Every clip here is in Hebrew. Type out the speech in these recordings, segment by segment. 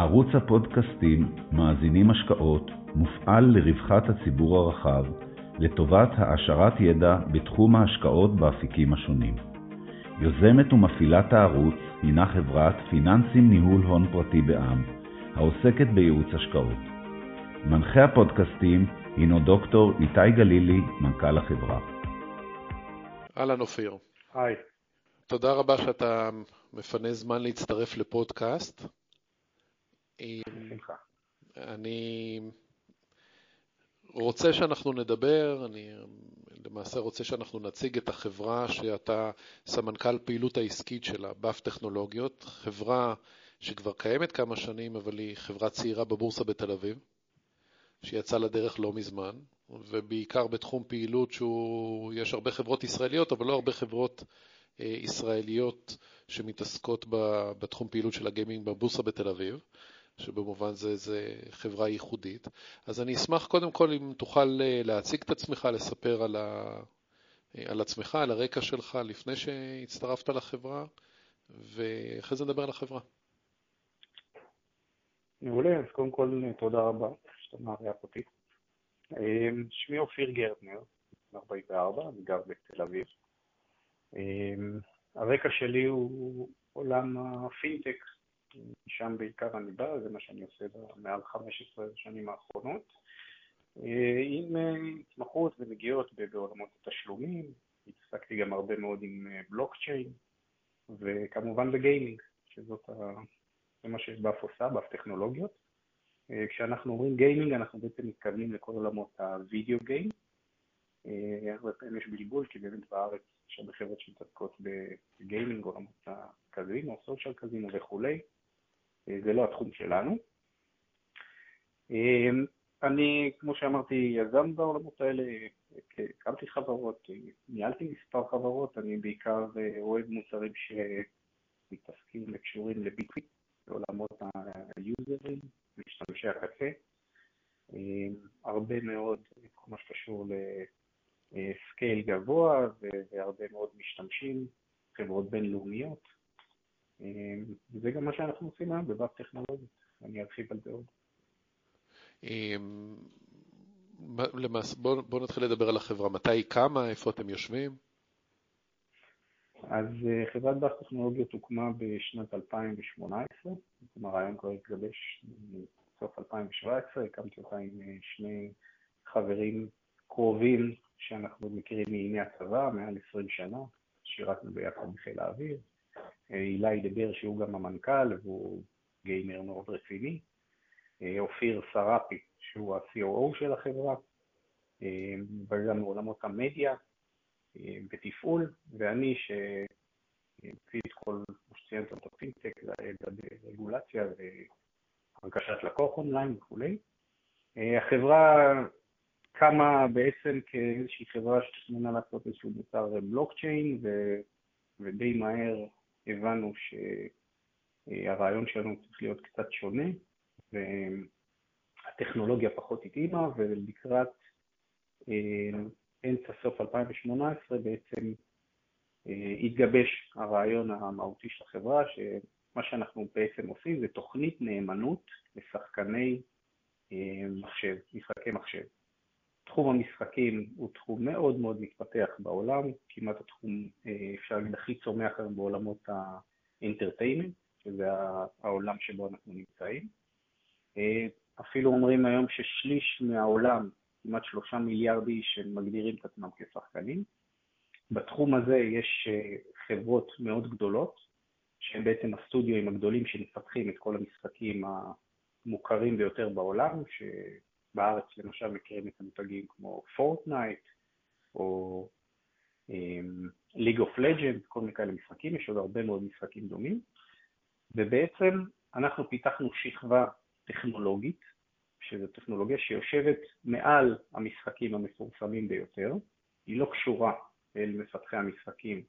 ערוץ הפודקאסטים מאזינים השקעות מופעל לרווחת הציבור הרחב, לטובת העשרת ידע בתחום ההשקעות באפיקים השונים. יוזמת ומפעילת הערוץ הינה חברת פיננסים ניהול הון פרטי בע"מ, העוסקת בייעוץ השקעות. מנחה הפודקאסטים הינו דוקטור איתי גלילי, מנכ"ל החברה. אהלן אופיר. היי. תודה רבה שאתה מפנה זמן להצטרף לפודקאסט. בשמחה. אני רוצה שאנחנו נדבר, אני למעשה רוצה שאנחנו נציג את החברה שאתה סמנכ"ל פעילות העסקית שלה, באף טכנולוגיות, חברה שכבר קיימת כמה שנים, אבל היא חברה צעירה בבורסה בתל אביב, שיצאה לדרך לא מזמן, ובעיקר בתחום פעילות שהוא, יש הרבה חברות ישראליות, אבל לא הרבה חברות אה, ישראליות שמתעסקות בתחום פעילות של הגיימינג בבורסה בתל אביב. שבמובן זה, זה חברה ייחודית. אז אני אשמח קודם כל אם תוכל אה, להציג את עצמך, לספר על, ה... אה, על עצמך, על הרקע שלך לפני שהצטרפת לחברה, ואחרי זה נדבר על החברה. מעולה, אז קודם כל תודה רבה שאתה מארח אותי. אה, שמי אופיר גרטנר, 44, אני גר בתל אביב. הרקע שלי הוא עולם הפינטק, משם בעיקר אני בא, זה מה שאני עושה מעל 15 שנים האחרונות. אה, עם אה, התמחות ונגיעות בעולמות התשלומים, התעסקתי גם הרבה מאוד עם אה, בלוקצ'יין, וכמובן בגיימינג, שזאת ה... זה מה שיש באף עושה, באף טכנולוגיות. כשאנחנו אומרים גיימינג אנחנו בעצם מתכוונים לכל עולמות הווידאו גיים. הרבה פעמים יש בלבול, כי באמת בארץ יש הרבה חברות שמתעסקות בגיימינג, עולמות הקזינו, סושיאל קזינו וכולי. אה, זה לא התחום שלנו. אה, אני, כמו שאמרתי, יזם בעולמות האלה, הקמתי חברות, ניהלתי מספר חברות, אני בעיקר אוהב מוצרים שמתעסקים וקשורים לביטוי, בעולמות היוזרים, משתמשי הקצה. אה, הרבה מאוד, כל מה שקשור לסקייל גבוה והרבה מאוד משתמשים, חברות בינלאומיות. וזה גם מה שאנחנו עושים היום בבת טכנולוגית, אני ארחיב על זה עוד. אמ, למעשה, בוא, בוא נתחיל לדבר על החברה. מתי היא קמה? איפה אתם יושבים? אז אה, חברת בת טכנולוגיות הוקמה בשנת 2018, כלומר הרעיון כבר התגבש בסוף 2017, הקמתי אותה עם אה, שני חברים קרובים שאנחנו מכירים מימי הצבא, מעל 20 שנה, שירתנו ביחד בחיל האוויר, אילי דבר שהוא גם המנכ"ל והוא גיימר מאוד רציני, אה, אופיר סרפי שהוא ה-COO של החברה, אה, וגם מעולמות המדיה אה, בתפעול, ואני שהמציא את כל, כמו שציינת, את הפינטק, רגולציה והרגשת לקוח אונליין וכולי. החברה קמה בעצם כאיזושהי חברה שתכננה לעשות איזשהו מוצר בלוקצ'יין ודי מהר הבנו שהרעיון שלנו צריך להיות קצת שונה, והטכנולוגיה פחות התאימה, ולקראת אה, אמצע סוף 2018 בעצם אה, התגבש הרעיון המהותי של החברה, שמה שאנחנו בעצם עושים זה תוכנית נאמנות לשחקני אה, מחשב, משחקי מחשב. תחום המשחקים הוא תחום מאוד מאוד מתפתח בעולם, כמעט התחום, אה, אפשר להגיד, הכי צומח היום בעולמות ה entertainment, שזה העולם שבו אנחנו נמצאים. אה, אפילו אומרים היום ששליש מהעולם, כמעט שלושה מיליארד איש, שמגדירים את עצמם כשחקנים. בתחום הזה יש אה, חברות מאוד גדולות, שהן בעצם הסטודיואים הגדולים שמפתחים את כל המשחקים המוכרים ביותר בעולם, ש... בארץ למשל מכירים את המותגים כמו פורטנייט או ליג אוף לג'נד, כל מיני כאלה משחקים, יש עוד הרבה מאוד משחקים דומים, ובעצם אנחנו פיתחנו שכבה טכנולוגית, שזו טכנולוגיה שיושבת מעל המשחקים המפורסמים ביותר, היא לא קשורה אל מפתחי המשחקים,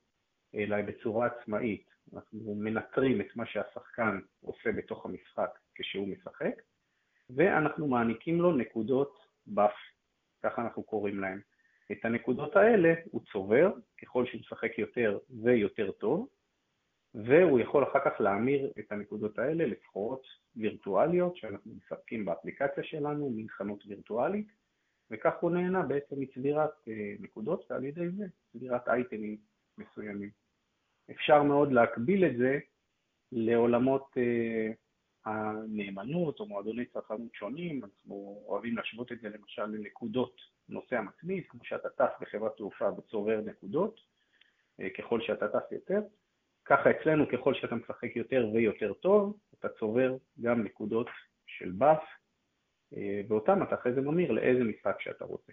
אלא בצורה עצמאית, אנחנו מנטרים את מה שהשחקן עושה בתוך המשחק כשהוא משחק, ואנחנו מעניקים לו נקודות באף, ככה אנחנו קוראים להם. את הנקודות האלה הוא צובר, ככל שהוא משחק יותר ויותר טוב, והוא יכול אחר כך להמיר את הנקודות האלה לסחורות וירטואליות שאנחנו מספקים באפליקציה שלנו, מין חנות וירטואלית, וכך הוא נהנה בעצם מצבירת אה, נקודות ועל ידי זה צבירת אייטמים מסוימים. אפשר מאוד להקביל את זה לעולמות אה, הנאמנות או מועדוני צרכנות שונים, אנחנו אוהבים להשוות את זה למשל לנקודות נוסע מתמיד, כמו שאתה טס בחברת תעופה וצובר נקודות, אה, ככל שאתה טס יותר, ככה אצלנו ככל שאתה משחק יותר ויותר טוב, אתה צובר גם נקודות של באף, אה, ואותם אתה אחרי זה ממיר לאיזה משחק שאתה רוצה.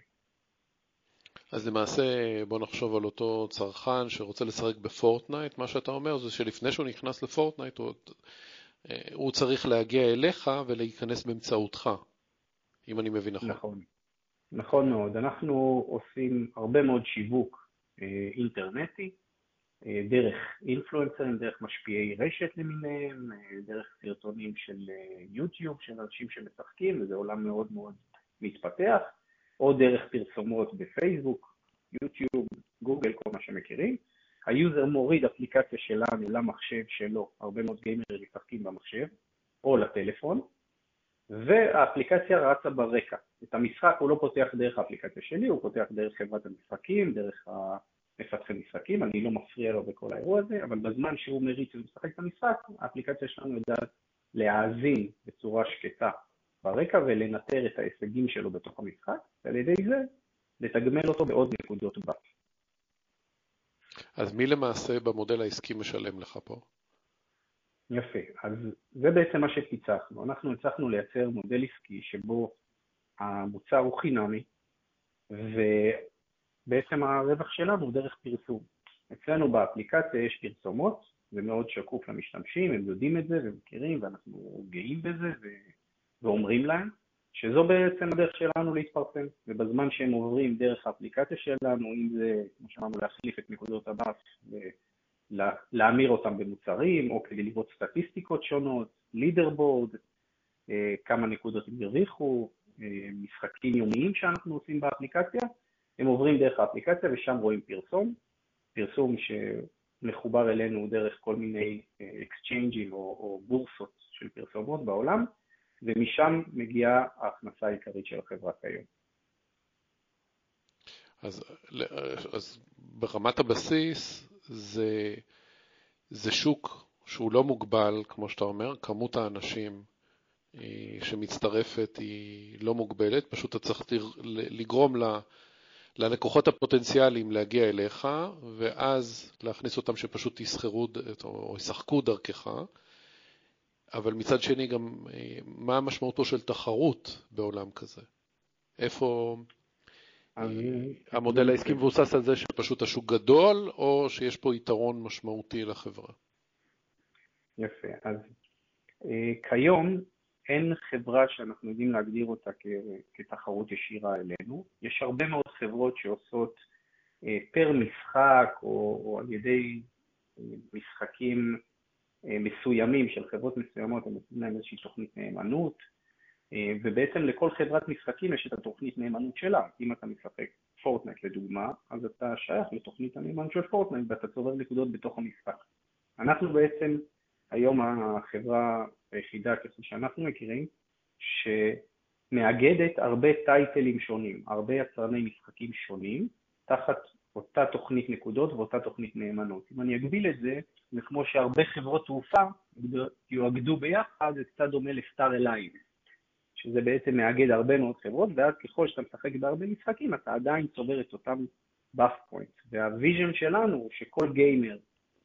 אז למעשה בוא נחשוב על אותו צרכן שרוצה לשחק בפורטנייט, מה שאתה אומר זה שלפני שהוא נכנס לפורטנייט הוא, הוא צריך להגיע אליך ולהיכנס באמצעותך, אם אני מבין נכון. נכון, נכון מאוד. אנחנו עושים הרבה מאוד שיווק אה, אינטרנטי, אה, דרך אינפלואנסרים, דרך משפיעי רשת למיניהם, דרך סרטונים של יוטיוב של אנשים שמשחקים, וזה עולם מאוד מאוד מתפתח. או דרך פרסומות בפייסבוק, יוטיוב, גוגל, כל מה שמכירים. היוזר מוריד אפליקציה שלנו למחשב שלו, הרבה מאוד גיימרים משחקים במחשב, או לטלפון, והאפליקציה רצה ברקע. את המשחק הוא לא פותח דרך האפליקציה שלי, הוא פותח דרך חברת המשחקים, דרך מפתחי משחקים, אני לא מפריע לו בכל האירוע הזה, אבל בזמן שהוא מריץ ומשחק את המשחק, האפליקציה שלנו יודעת להאזין בצורה שקטה ברקע ולנטר את ההישגים שלו בתוך המשחק, ועל ידי זה לתגמל אותו בעוד נקודות בה. אז מי למעשה במודל העסקי משלם לך פה? יפה, אז זה בעצם מה שפיצחנו. אנחנו הצלחנו לייצר מודל עסקי שבו המוצר הוא חינמי, ובעצם הרווח שלנו הוא דרך פרסום. אצלנו באפליקציה יש פרסומות, זה מאוד שקוף למשתמשים, הם יודעים את זה ומכירים, ואנחנו גאים בזה, ואומרים להם שזו בעצם הדרך שלנו להתפרסם, ובזמן שהם עוברים דרך האפליקציה שלנו, אם זה, כמו שאמרנו, להחליף את נקודות הבאס ולהמיר אותם במוצרים, או כדי לראות סטטיסטיקות שונות, leaderboard, אה, כמה נקודות הם הרוויחו, אה, משחקים יומיים שאנחנו עושים באפליקציה, הם עוברים דרך האפליקציה ושם רואים פרסום, פרסום שמחובר אלינו דרך כל מיני exchange ים או, או בורסות של פרסומות בעולם, ומשם מגיעה ההכנסה העיקרית של החברה כיום. אז, אז ברמת הבסיס זה, זה שוק שהוא לא מוגבל, כמו שאתה אומר, כמות האנשים אה, שמצטרפת היא לא מוגבלת, פשוט אתה צריך לגרום ל... ללקוחות הפוטנציאליים להגיע אליך, ואז להכניס אותם שפשוט יסחרו או ישחקו דרכך, אבל מצד שני גם, אה, מה המשמעות פה של תחרות בעולם כזה? איפה אה, המודל העסקי מבוסס על זה שפשוט השוק גדול, או שיש פה יתרון משמעותי לחברה? יפה, אז אה, כיום אין חברה שאנחנו יודעים להגדיר אותה כתחרות ישירה אלינו. יש הרבה מאוד חברות שעושות פר משחק או, או על ידי משחקים מסוימים של חברות מסוימות, הם נותנים להם איזושהי תוכנית נאמנות, אה, ובעצם לכל חברת משחקים יש את התוכנית נאמנות שלה. אם אתה משחק פורטנייט לדוגמה, אז אתה שייך לתוכנית הנאמנות של פורטנייט ואתה צובר נקודות בתוך המשחק. אנחנו בעצם היום החברה היחידה, כפי שאנחנו מכירים, שמאגדת הרבה title ים שונים, הרבה יצרני משחקים שונים, תחת אותה תוכנית נקודות ואותה תוכנית נאמנות. אם אני אקביל את זה, זה כמו שהרבה חברות תעופה יואגדו ביחד, זה קצת דומה ל Star Alliance, שזה בעצם מאגד הרבה מאוד חברות, ואז ככל שאתה משחק בהרבה משחקים, אתה עדיין צובר את אותם באף points. וה vision שלנו הוא שכל גיימר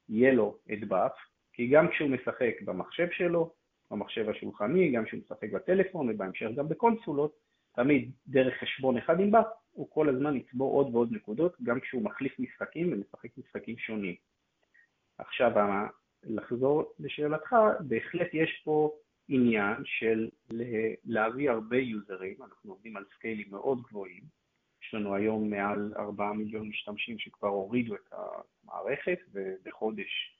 יהיה לו את באף, כי גם כשהוא משחק במחשב שלו, במחשב השולחני, גם כשהוא משחק בטלפון ובהמשך גם בקונסולות, תמיד דרך חשבון אחד עם באף, הוא כל הזמן יצבור עוד ועוד נקודות, גם כשהוא מחליף משחקים ומשחק משחקים שונים. עכשיו, לחזור לשאלתך, בהחלט יש פה עניין של להביא הרבה יוזרים, אנחנו עובדים על סקיילים מאוד גבוהים, יש לנו היום מעל 4 מיליון משתמשים שכבר הורידו את המערכת, ובחודש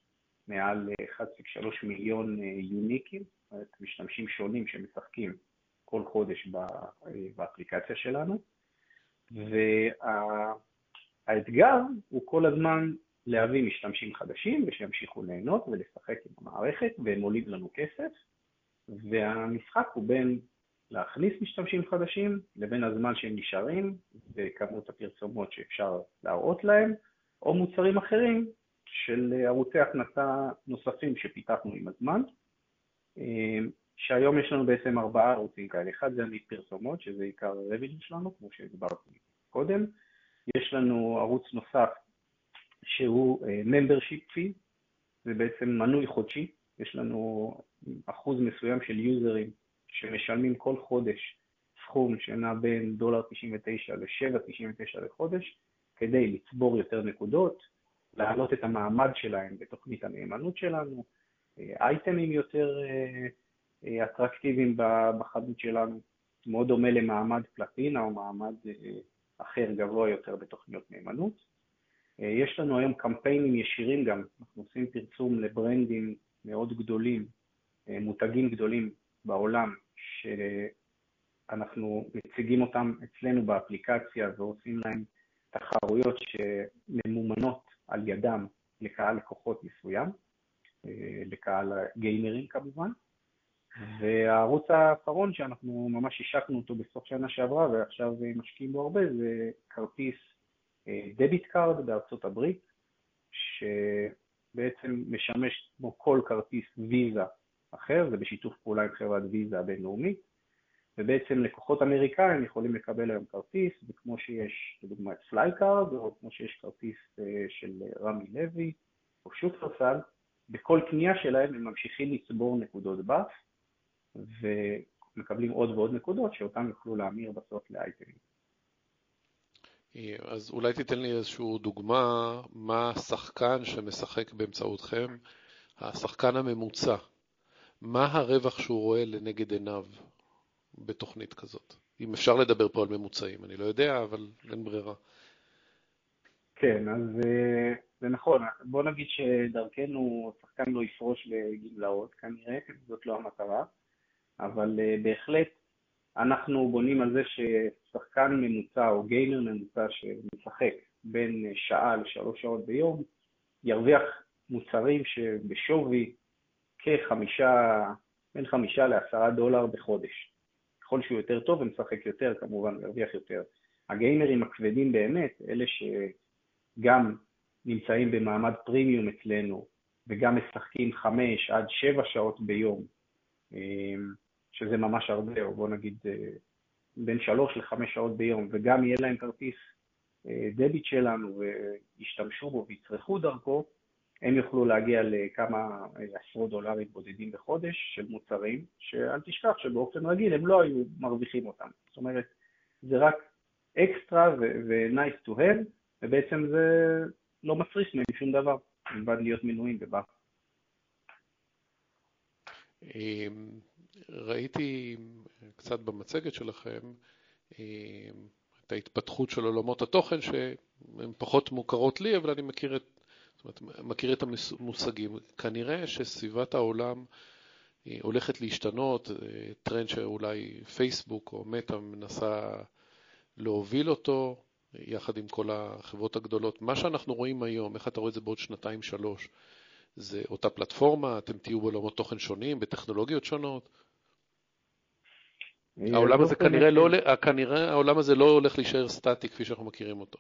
מעל 1.3 מיליון יוניקים, זאת אומרת משתמשים שונים שמשחקים כל חודש באפליקציה שלנו, והאתגר הוא כל הזמן להביא משתמשים חדשים ושימשיכו ליהנות ולשחק עם המערכת, והם עולים לנו כסף, והמשחק הוא בין להכניס משתמשים חדשים לבין הזמן שהם נשארים וכמות הפרסומות שאפשר להראות להם, או מוצרים אחרים של ערוצי הכנסה נוספים שפיתחנו עם הזמן. שהיום יש לנו בעצם ארבעה ערוצים כאלה, אחד זה צפיית פרסומות, שזה עיקר ה revenue שלנו, כמו שהסברתי קודם, יש לנו ערוץ נוסף שהוא uh, membership fee, זה בעצם מנוי חודשי, יש לנו אחוז מסוים של יוזרים שמשלמים כל חודש סכום שנע בין דולר 99 ל-7.99 לחודש, כדי לצבור יותר נקודות, להעלות את המעמד שלהם בתוכנית הנאמנות שלנו, אייטמים יותר אטרקטיביים בחנות שלנו, מאוד דומה למעמד פלטינה או מעמד אחר גבוה יותר בתוכניות נאמנות. אה, יש לנו היום קמפיינים ישירים גם, אנחנו עושים פרסום לברנדים מאוד גדולים, אה, מותגים גדולים בעולם, שאנחנו מציגים אותם אצלנו באפליקציה ועושים להם תחרויות שממומנות על ידם לקהל לקוחות מסוים, אה, לקהל גיימרים כמובן. והערוץ האחרון שאנחנו ממש השקנו אותו בסוף שנה שעברה ועכשיו משקיעים בו הרבה זה כרטיס debit card בארצות הברית, שבעצם משמש כמו כל כרטיס ויזה אחר, זה בשיתוף פעולה עם חברת ויזה הבינלאומית, ובעצם לקוחות אמריקאים יכולים לקבל היום כרטיס, וכמו שיש לדוגמה את Fly Card, או כמו שיש כרטיס אה, של רמי לוי או שופרסל, בכל קנייה שלהם הם ממשיכים לצבור נקודות באף, ומקבלים עוד ועוד נקודות שאותן יוכלו להמיר בסוף לאייטמים. אז אולי תיתן לי איזושהי דוגמה, מה השחקן שמשחק באמצעותכם, השחקן הממוצע, מה הרווח שהוא רואה לנגד עיניו בתוכנית כזאת? אם אפשר לדבר פה על ממוצעים, אני לא יודע, אבל אין ברירה. כן, אז אה, זה נכון. בוא נגיד שדרכנו שחקן לא יפרוש לגמלאות, כנראה, זאת לא המטרה, אבל אה, בהחלט אנחנו בונים על זה ששחקן ממוצע או גיינר ממוצע שמשחק בין שעה לשלוש שעות ביום, ירוויח מוצרים שבשווי כחמישה, בין חמישה לעשרה דולר בחודש. ככל שהוא יותר טוב ומשחק יותר, כמובן ירוויח יותר. הגיימרים הכבדים באמת, אלה שגם נמצאים במעמד פרימיום אצלנו וגם משחקים חמש עד שבע שעות ביום, שזה ממש הרבה, או בוא נגיד אה, בין שלוש לחמש שעות ביום, וגם יהיה להם כרטיס אה, דביט שלנו וישתמשו בו ויצרכו דרכו, הם יוכלו להגיע לכמה אה, עשרות דולרים בודדים בחודש של מוצרים, שאל תשכח שבאופן רגיל הם לא היו מרוויחים אותם. זאת אומרת, זה רק אקסטרה ו-nice to have, ובעצם זה לא מצריך מהם שום דבר, מלבד להיות מנויים בבא. ראיתי קצת במצגת שלכם אה, את ההתפתחות של עולמות התוכן, שהן פחות מוכרות לי, אבל אני מכיר את, זאת אומרת, מכיר את המושגים. כנראה שסביבת העולם אה, הולכת להשתנות, אה, טרנד שאולי פייסבוק או מטא מנסה להוביל אותו, יחד עם כל החברות הגדולות. מה שאנחנו רואים היום, איך אתה רואה את זה בעוד שנתיים-שלוש? זה אותה פלטפורמה, אתם תהיו בעולמות תוכן שונים, בטכנולוגיות שונות? העולם הזה כנראה לא, כנראה העולם הזה לא הולך להישאר סטטי כפי שאנחנו מכירים אותו.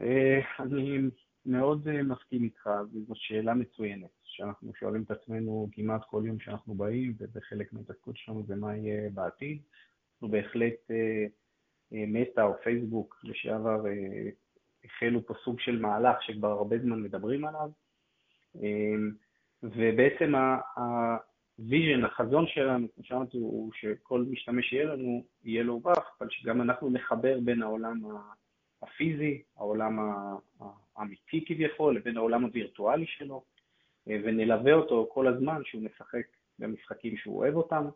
אה, אני מאוד אה, מסכים איתך, וזו שאלה מצוינת, שאנחנו שואלים את עצמנו כמעט כל יום שאנחנו באים, וזה חלק מההתעסקות שלנו זה מה יהיה בעתיד. אנחנו בהחלט, אה, מטא או פייסבוק לשעבר, החלו פה סוג של מהלך שכבר הרבה זמן מדברים עליו, ובעצם ה vision, החזון שלנו, כמו שאמרתי, הוא שכל משתמש שיהיה לנו, יהיה לו באף, אבל שגם אנחנו נחבר בין העולם הפיזי, העולם האמיתי כביכול, לבין העולם הווירטואלי שלו, ונלווה אותו כל הזמן שהוא משחק במשחקים שהוא אוהב אותם.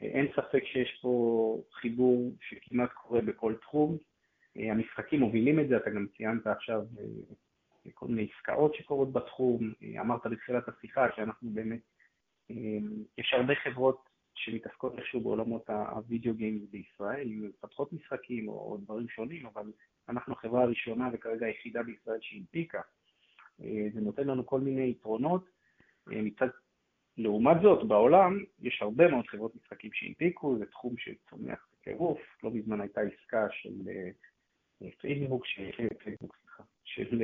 אין ספק שיש פה חיבור שכמעט קורה בכל תחום. המשחקים מובילים את זה, אתה גם ציינת עכשיו אה, כל מיני עסקאות שקורות בתחום, אמרת בתחילת השיחה שאנחנו באמת אמ, יש הרבה חברות שמתעסקות איכשהו בעולמות הווידאו גיימס בישראל, אם מפתחות משחקים או דברים שונים, אבל אנחנו החברה הראשונה וכרגע היחידה בישראל שהנפיקה. זה נותן לנו כל מיני יתרונות. מצד, לעומת זאת, בעולם יש הרבה מאוד חברות משחקים שהנפיקו, זה תחום שצומח בטירוף. לא מזמן הייתה עסקה של פייסבוק, של, של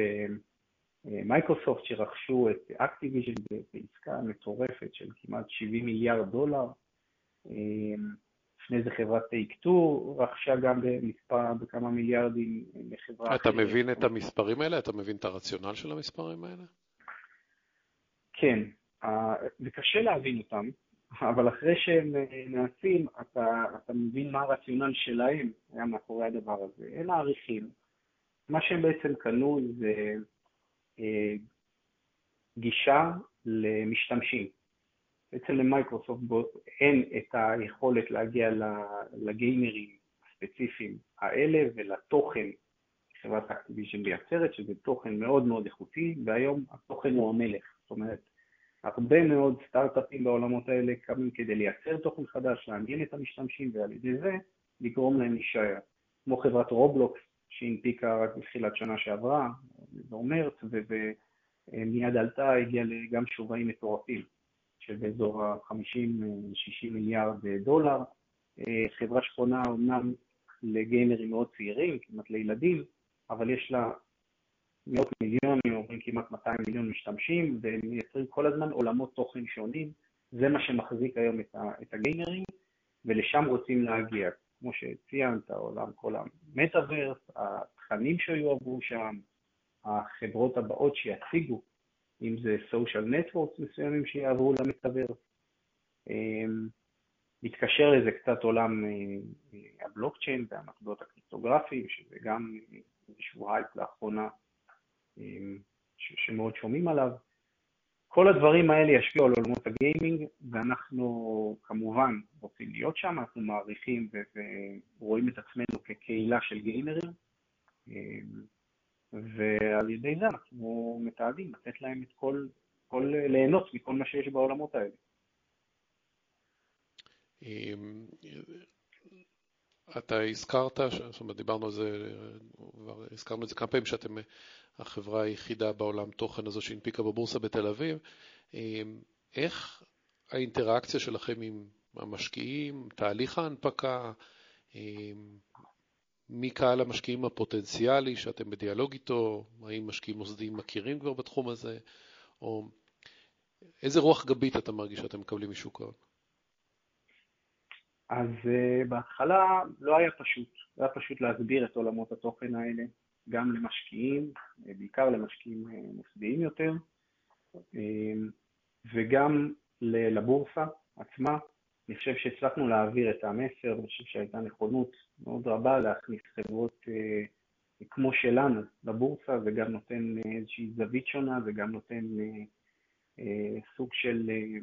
מייקרוסופט שרכשו את אקטיביז'ן בעסקה מטורפת של כמעט 70 מיליארד דולר. לפני זה חברת טייק 2 רכשה גם במספר, בכמה מיליארדים לחברה אתה מבין את המספרים האלה? אתה מבין את הרציונל של המספרים האלה? כן, זה קשה להבין אותם, אבל אחרי שהם נעשים, אתה, אתה מבין מה הרציונל שלהם היה מאחורי הדבר הזה. הם מעריכים. מה שהם בעצם קנו זה אה, גישה למשתמשים. בעצם למייקרוסופט אין את היכולת להגיע לגיימרים הספציפיים האלה ולתוכן שחברת אקטיביז'ן מייצרת, שזה תוכן מאוד מאוד איכותי, והיום התוכן הוא המלך. זאת אומרת, הרבה מאוד סטארט-אפים בעולמות האלה קמים כדי לייצר תוכן חדש, לעניין את המשתמשים, ועל ידי זה לגרום להם להישאר. כמו חברת רובלוקס, שהנפיקה רק בתחילת שנה שעברה, באזור מרץ, ומיד עלתה, הגיעה גם שווים מטורפים. של באזור ה-50-60 מיליארד דולר. חברה שכונה אומנם לגיימרים מאוד צעירים, כמעט לילדים, אבל יש לה מאות מיליונים, אומרים כמעט 200 מיליון משתמשים, והם מייצרים כל הזמן עולמות תוכן שונים. זה מה שמחזיק היום את הגיימרים, ולשם רוצים להגיע. כמו שציינת, עולם כל המטאוורס, התכנים שיועברו שם, החברות הבאות שיציגו אם זה social networks מסוימים שיעברו למטאוורס. אמ, מתקשר לזה קצת עולם אה, הבלוקצ'יין והמטבעות הקריפטוגרפיים, שזה גם איזשהו הייפ לאחרונה שמאוד שומעים עליו. כל הדברים האלה ישפיעו על עולמות הגיימינג, ואנחנו כמובן רוצים להיות שם, אנחנו מעריכים ורואים את עצמנו כקהילה של גיימרים. אמ, ועל ידי זה אנחנו מתעדים לתת להם את כל, כל, ליהנות מכל מה שיש בעולמות האלה. אתה הזכרת, זאת אומרת, דיברנו על זה, הזכרנו את זה כמה פעמים, שאתם החברה היחידה בעולם תוכן הזו שהנפיקה בבורסה בתל אביב. איך האינטראקציה שלכם עם המשקיעים, תהליך ההנפקה, מי קהל המשקיעים הפוטנציאלי שאתם בדיאלוג איתו, האם משקיעים מוסדיים מכירים כבר בתחום הזה, או איזה רוח גבית אתה מרגיש שאתם מקבלים משוק ההון? אז uh, בהתחלה לא היה פשוט, לא היה פשוט להסביר את עולמות התוכן האלה, גם למשקיעים, אה, בעיקר למשקיעים uh, מוסדיים יותר, uh, וגם לבורסה עצמה, אני חושב שהצלחנו להעביר את המסר, אני חושב שהייתה נכונות מאוד רבה להכניס חברות אה, כמו שלנו לבורסה, זה גם נותן איזושהי זווית שונה, זה גם נותן אה, אה, סוג של אה,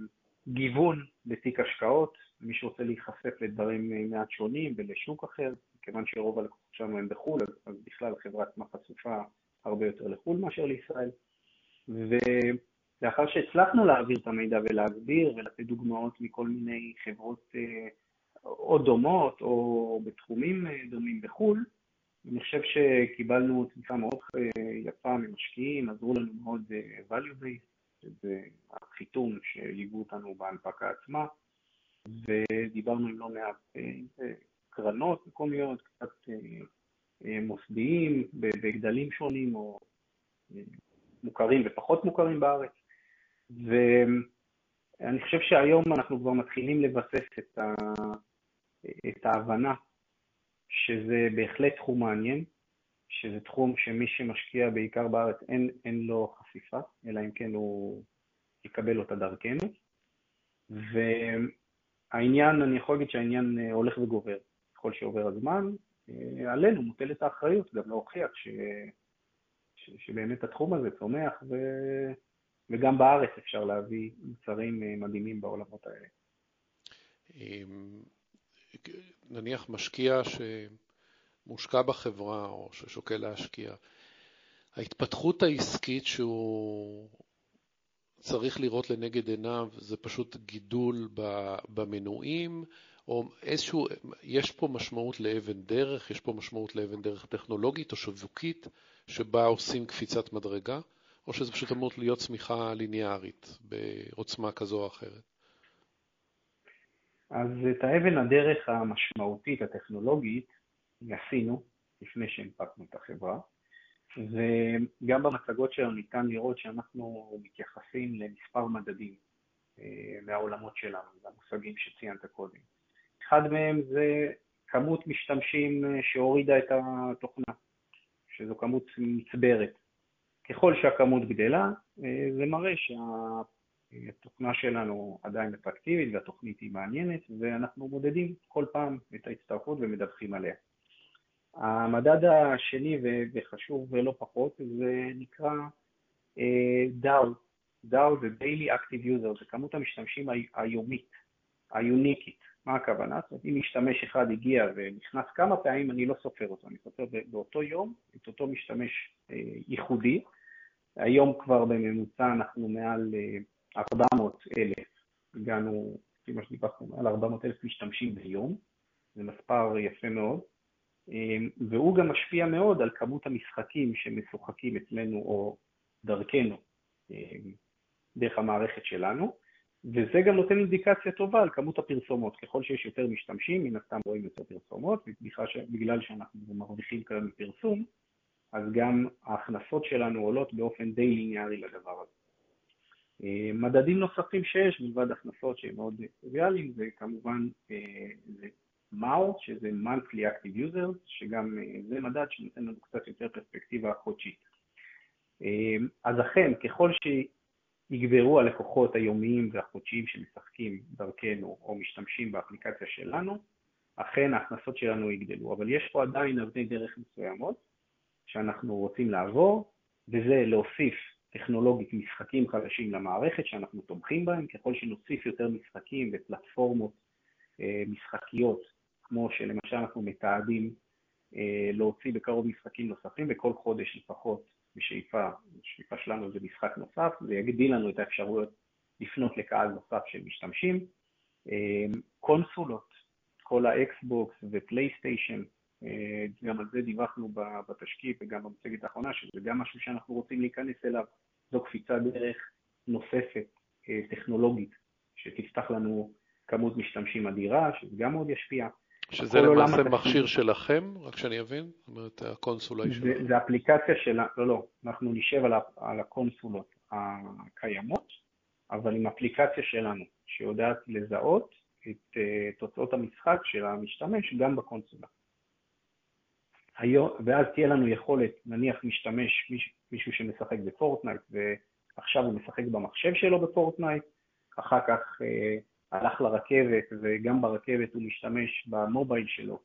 גיוון בתיק השקעות, מי שרוצה להיחשף לדברים מעט שונים ולשוק אחר, כיוון שרוב הלקוחות שלנו הם בחו"ל, אז, אז בכלל החברה עצמה חשופה הרבה יותר לחו"ל מאשר לישראל. ו... לאחר שהצלחנו להעביר את המידע ולהסביר ולתת דוגמאות מכל מיני חברות אה, או דומות או בתחומים אה, דומים בחו"ל, אני חושב שקיבלנו תמיכה מאוד אה, יפה ממשקיעים, עזרו לנו מאוד value based, שזה החיתום שליוו אותנו בהנפקה עצמה, ודיברנו עם לא מעט קרנות מקומיות, קצת מוסדיים, בגדלים שונים או מוכרים ופחות מוכרים בארץ. ואני חושב שהיום אנחנו כבר מתחילים לבסס את, ה... את ההבנה שזה בהחלט תחום מעניין, שזה תחום שמי שמשקיע בעיקר בארץ אין, אין לו חשיפה, אלא אם כן הוא יקבל אותה דרכנו. והעניין, אני יכול להגיד שהעניין הולך וגובר ככל שעובר הזמן. עלינו מוטלת האחריות גם להוכיח ש... ש... שבאמת התחום הזה צומח ו... וגם בארץ אפשר להביא מוצרים אה, מדהימים בעולמות האלה. נניח משקיע שמושקע בחברה או ששוקל להשקיע, ההתפתחות העסקית שהוא צריך לראות לנגד עיניו זה פשוט גידול במנויים, או איזשהו, יש פה משמעות לאבן דרך, יש פה משמעות לאבן דרך טכנולוגית או שיווקית, שבה עושים קפיצת מדרגה, או שזה פשוט אמור להיות צמיחה ליניארית בעוצמה כזו או אחרת? אז את האבן הדרך המשמעותית, הטכנולוגית, עשינו לפני שהנפקנו את החברה, וגם במצגות שלנו ניתן לראות שאנחנו מתייחסים למספר מדדים אה, מהעולמות שלנו, למושגים שציינת קודם. אחד מהם זה כמות משתמשים אה, שהורידה את התוכנה, שזו כמות מצברת. ככל שהכמות גדלה, אה, זה מראה שהתוכנה שלנו עדיין אטרקטיבית והתוכנית היא מעניינת, ואנחנו מודדים כל פעם את ההצטרפות ומדווחים עליה. המדד השני וחשוב ולא פחות זה נקרא DAO, DAO זה Daily Active User, זה כמות המשתמשים היומית, היוניקית. מה הכוונה? זאת אומרת, אם משתמש אחד הגיע ונכנס כמה פעמים, אני לא סופר אותו, אני סופר באותו יום את אותו משתמש אה, ייחודי. היום כבר בממוצע אנחנו מעל 400 אה, אלף, הגענו, לפי מה שדיברנו, מעל 400 אלף משתמשים ביום, זה מספר יפה מאוד, אה, והוא גם משפיע מאוד על כמות המשחקים שמשוחקים אצלנו או דרכנו, דרך המערכת שלנו. וזה גם נותן אינדיקציה טובה על כמות הפרסומות. ככל שיש יותר משתמשים, מן הסתם רואים יותר פרסומות, בגלל שאנחנו מרוויחים כאן מפרסום, אז גם ההכנסות שלנו עולות באופן די ליניארי לדבר הזה. אה, מדדים נוספים שיש, מלבד הכנסות שהם מאוד טריוויאליים, זה כמובן אה, MAO, שזה monthly active users, שגם אה, זה מדד שנותן לנו קצת יותר פרספקטיבה חודשית. אז אכן, ככל יגברו הלקוחות היומיים והחודשיים שמשחקים דרכנו או משתמשים באפליקציה שלנו, אכן ההכנסות שלנו יגדלו. אבל יש פה עדיין אבני דרך מסוימות שאנחנו רוצים לעבור, וזה להוסיף טכנולוגית משחקים חדשים למערכת שאנחנו תומכים בהם. ככל שנוסיף יותר משחקים ופלטפורמות אה, משחקיות, כמו שלמשל אנחנו מתעתדים אה, להוציא בקרוב משחקים נוספים, בכל חודש לפחות בשאיפה, השאיפה שלנו זה משחק נוסף, זה יגדיל לנו את האפשרויות לפנות לקהל נוסף של משתמשים. אמ, קונסולות, כל האקסבוקס ופלייסטיישן, אה, גם על זה דיווחנו בתשקיף וגם במצגת האחרונה, שזה גם משהו שאנחנו רוצים להיכנס אליו. זו קפיצת דרך נוספת, אה, טכנולוגית, שתפתח לנו כמות משתמשים אדירה, שזה גם מאוד ישפיע. שזה למעשה מכשיר שלכם, רק שאני אבין? זאת אומרת, הקונסולה שלכם. זה אפליקציה של... לא, לא, אנחנו נשב על, על הקונסולות הקיימות, אבל עם אפליקציה שלנו, שיודעת לזהות את אה, תוצאות המשחק של המשתמש גם בקונסולה. היום, ואז תהיה לנו יכולת, נניח משתמש, מישהו, מישהו שמשחק בפורטנייט, ועכשיו הוא משחק במחשב שלו בפורטנייט, אחר כך אה, הלך לרכבת וגם ברכבת הוא משתמש במובייל שלו,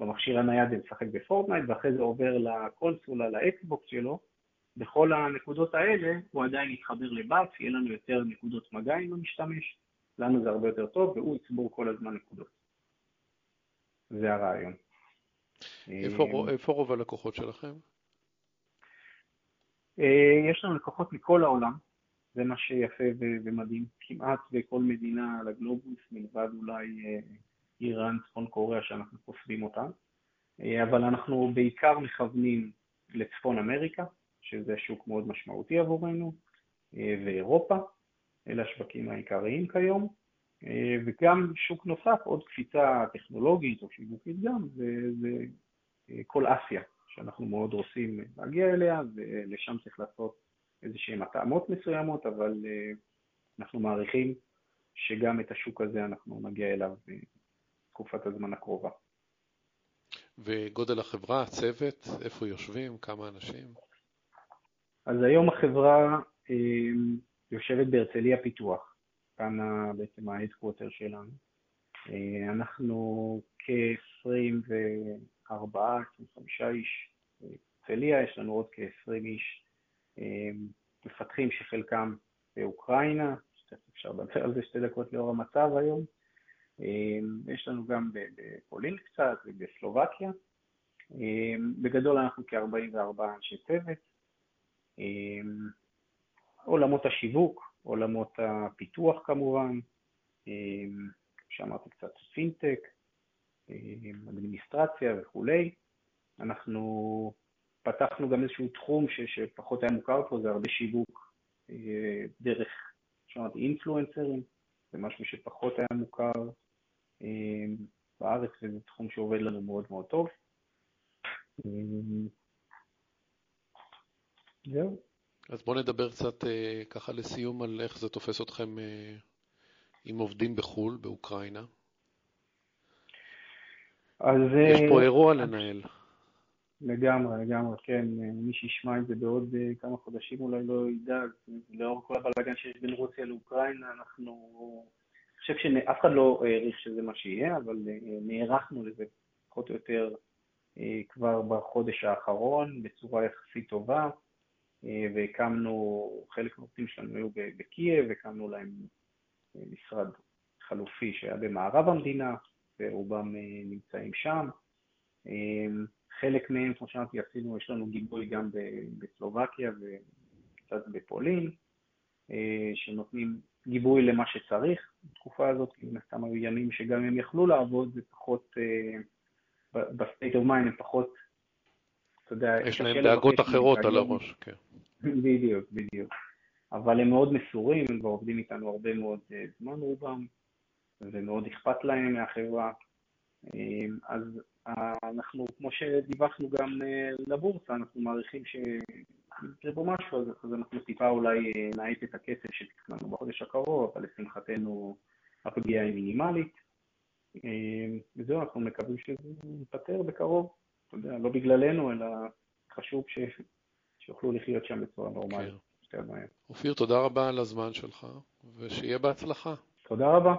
במכשיר הנייד ומשחק בפורטנייט, ואחרי זה עובר לקונסולה, לאקסבוקס שלו, בכל הנקודות האלה הוא עדיין יתחבר לבאף, יהיה לנו יותר נקודות מגע עם המשתמש, לנו זה הרבה יותר טוב, והוא יצבור כל הזמן נקודות. זה הרעיון. איפה, אה, איפה רוב הלקוחות שלכם? אה, יש לנו לקוחות מכל העולם, זה מה שיפה ומדהים. כמעט בכל מדינה על הגלובוס, מלבד אולי אה, איראן, צפון קוריאה, שאנחנו חושבים אותה. אה, אבל אנחנו בעיקר מכוונים לצפון אמריקה, שזה שוק מאוד משמעותי עבורנו, אה, ואירופה, אלה השווקים העיקריים כיום. וגם שוק נוסף, עוד קפיצה טכנולוגית או שיווקית גם, זה, זה כל אסיה, שאנחנו מאוד רוצים להגיע אליה, ולשם צריך לעשות איזשהן התאמות מסוימות, אבל uh, אנחנו מעריכים שגם את השוק הזה אנחנו נגיע אליו בתקופת הזמן הקרובה. וגודל החברה, הצוות, איפה יושבים, כמה אנשים? אז היום החברה uh, יושבת בהרצליה פיתוח, כאן בעצם ה-headquarter שלנו. Uh, אנחנו כ-24, 25 איש בהרצליה, יש לנו עוד כ-20 איש מפתחים שחלקם באוקראינה, אפשר לדבר על זה שתי דקות לאור המצב היום. אמ, יש לנו גם בפולין קצת ובסלובקיה. אמ, בגדול אנחנו כ-44 אנשי צוות. עולמות השיווק, עולמות הפיתוח כמובן, שאמרתי קצת פינטק, אדמיניסטרציה וכולי. אנחנו פתחנו גם איזשהו תחום ש, שפחות היה מוכר פה, זה הרבה שיווק דרך, שאמרתי, אינפלואנסרים, זה משהו שפחות היה מוכר בארץ, וזה תחום שעובד לנו מאוד מאוד טוב. זהו. אז בואו נדבר קצת אה, ככה לסיום על איך זה תופס אתכם אה, עם עובדים בחו"ל, באוקראינה. אז... יש פה אה, אירוע לנהל. לגמרי, לגמרי, כן. מי שישמע את זה בעוד כמה חודשים אולי לא ידע, לאור כל הבלאגן שיש בין רוסיה לאוקראינה, אנחנו... אני חושב שאף אחד לא העריך שזה מה שיהיה, אבל נערכנו לזה פחות או יותר כבר בחודש האחרון בצורה יחסית טובה. אה, והקמנו, חלק מהעובדים שלנו היו בקייב, הקמנו להם אה, משרד חלופי שהיה במערב המדינה, ורובם אה, נמצאים שם. חלק מהם, כמו שאמרתי, עשינו, יש לנו גיבוי גם בסלובקיה וקצת בפולין, שנותנים גיבוי למה שצריך בתקופה הזאת, כי מן הסתם היו ימים שגם הם יכלו לעבוד, זה פחות, ב-state of mind הם פחות אתה יודע... יש להם דאגות אחרות על הראש, כן. בדיוק, בדיוק. אבל הם מאוד מסורים, הם כבר עובדים איתנו הרבה מאוד אה, זמן רובם, ומאוד אכפת להם מהחברה. אה, אז אנחנו, כמו שדיווחנו גם אה, לבורסה, אנחנו מעריכים שיקרה פה משהו, אז אנחנו טיפה אולי נאיט את הכסף שתכננו בחודש הקרוב, אבל לשמחתנו הפגיעה היא מינימלית. וזהו, אנחנו מקווים שזה ייפתר בקרוב. אתה יודע, לא בגללנו, אלא חשוב ש... שיוכלו לחיות שם בצורה נורמלית. כן. אופיר, תודה רבה על הזמן שלך, ושיהיה בהצלחה. תודה רבה.